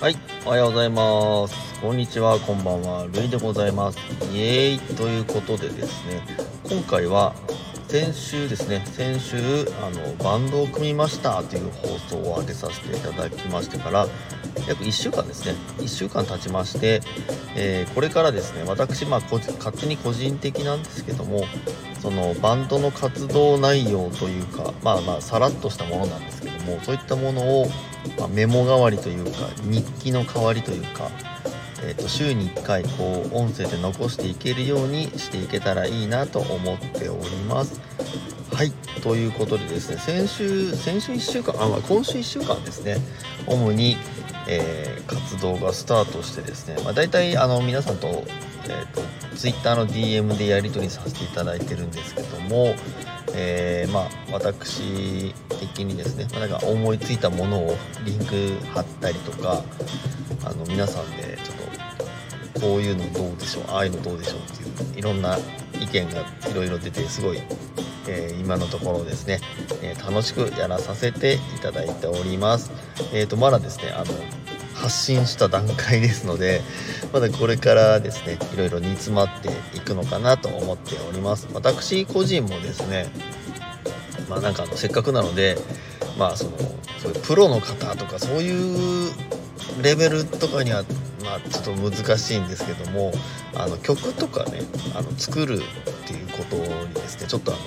はい、おはようございます。こんにちは、こんばんは、るいでございます。イエーイということでですね、今回は先週ですね、先週あのバンドを組みましたという放送を上げさせていただきましてから約1週間ですね、1週間経ちまして、えーこれからですね、私まあ勝手に個人的なんですけども、そのバンドの活動内容というか、まあまあさらっとしたものなんですも、そういったものをまあメモ代わりというか日記の代わりというか、えー、と週に1回こう音声で残していけるようにしていけたらいいなと思っております。はいということでですね先週先週1週間あ、今週1週間ですね主に、えー活動がスタートしてですね、まあ、大体あの皆さんと,、えー、と Twitter の DM でやり取りさせていただいてるんですけども、えーまあ私的にですね、まあ、なんか思いついたものをリンク貼ったりとかあの皆さんでちょっとこういうのどうでしょうああいうのどうでしょうっていういろんな意見がいろいろ出てすごい、えー今のところですね、えー楽しくやらさせていただいております。えー、とまだですねあの発信した段階ですのでまだこれからですねいろいろ煮詰まっていくのかなと思っております。私個人もですねまあなんかあのせっかくなのでまあそのそういうプロの方とかそういうレベルとかにはまあちょっと難しいんですけどもあの曲とかねあの作るっていうことにですねちょっとあの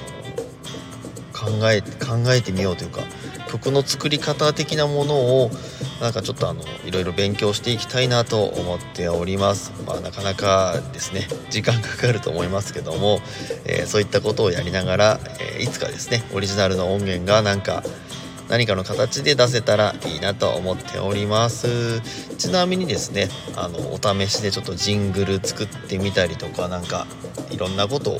考え考えてみようというか曲の作り方的なものをなんかちょっとあのいろいろ勉強していきたいなと思っております。まあなかなかですね時間かかると思いますけども、えーそういったことをやりながら、えーいつかですねオリジナルの音源がなんか何かの形で出せたらいいなと思っております。ちなみにですねあのお試しでちょっとジングル作ってみたりとかなんかいろんなことを、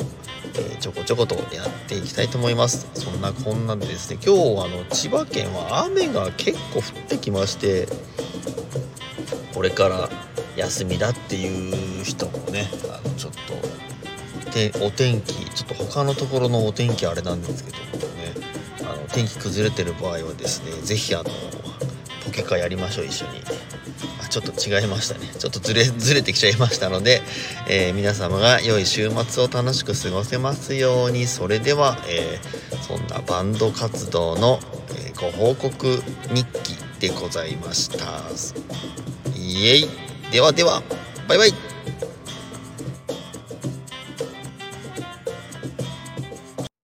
えちょこちょことやっていきたいと思います。そんなこんなでですね今日あの千葉県は雨が結構降ってきましてこれから休みだっていう人もねあのちょっとてお天気ちょっと他のところのお天気あれなんですけど天気崩れてる場合はですね是非あのポケカやりましょう一緒に。あちょっと違いましたね。ちょっとずれずれてきちゃいましたので、えー皆様が良い週末を楽しく過ごせますように。それでは、えーそんなバンド活動の、えーご報告日記でございました。イエイ。ではではバイバイ。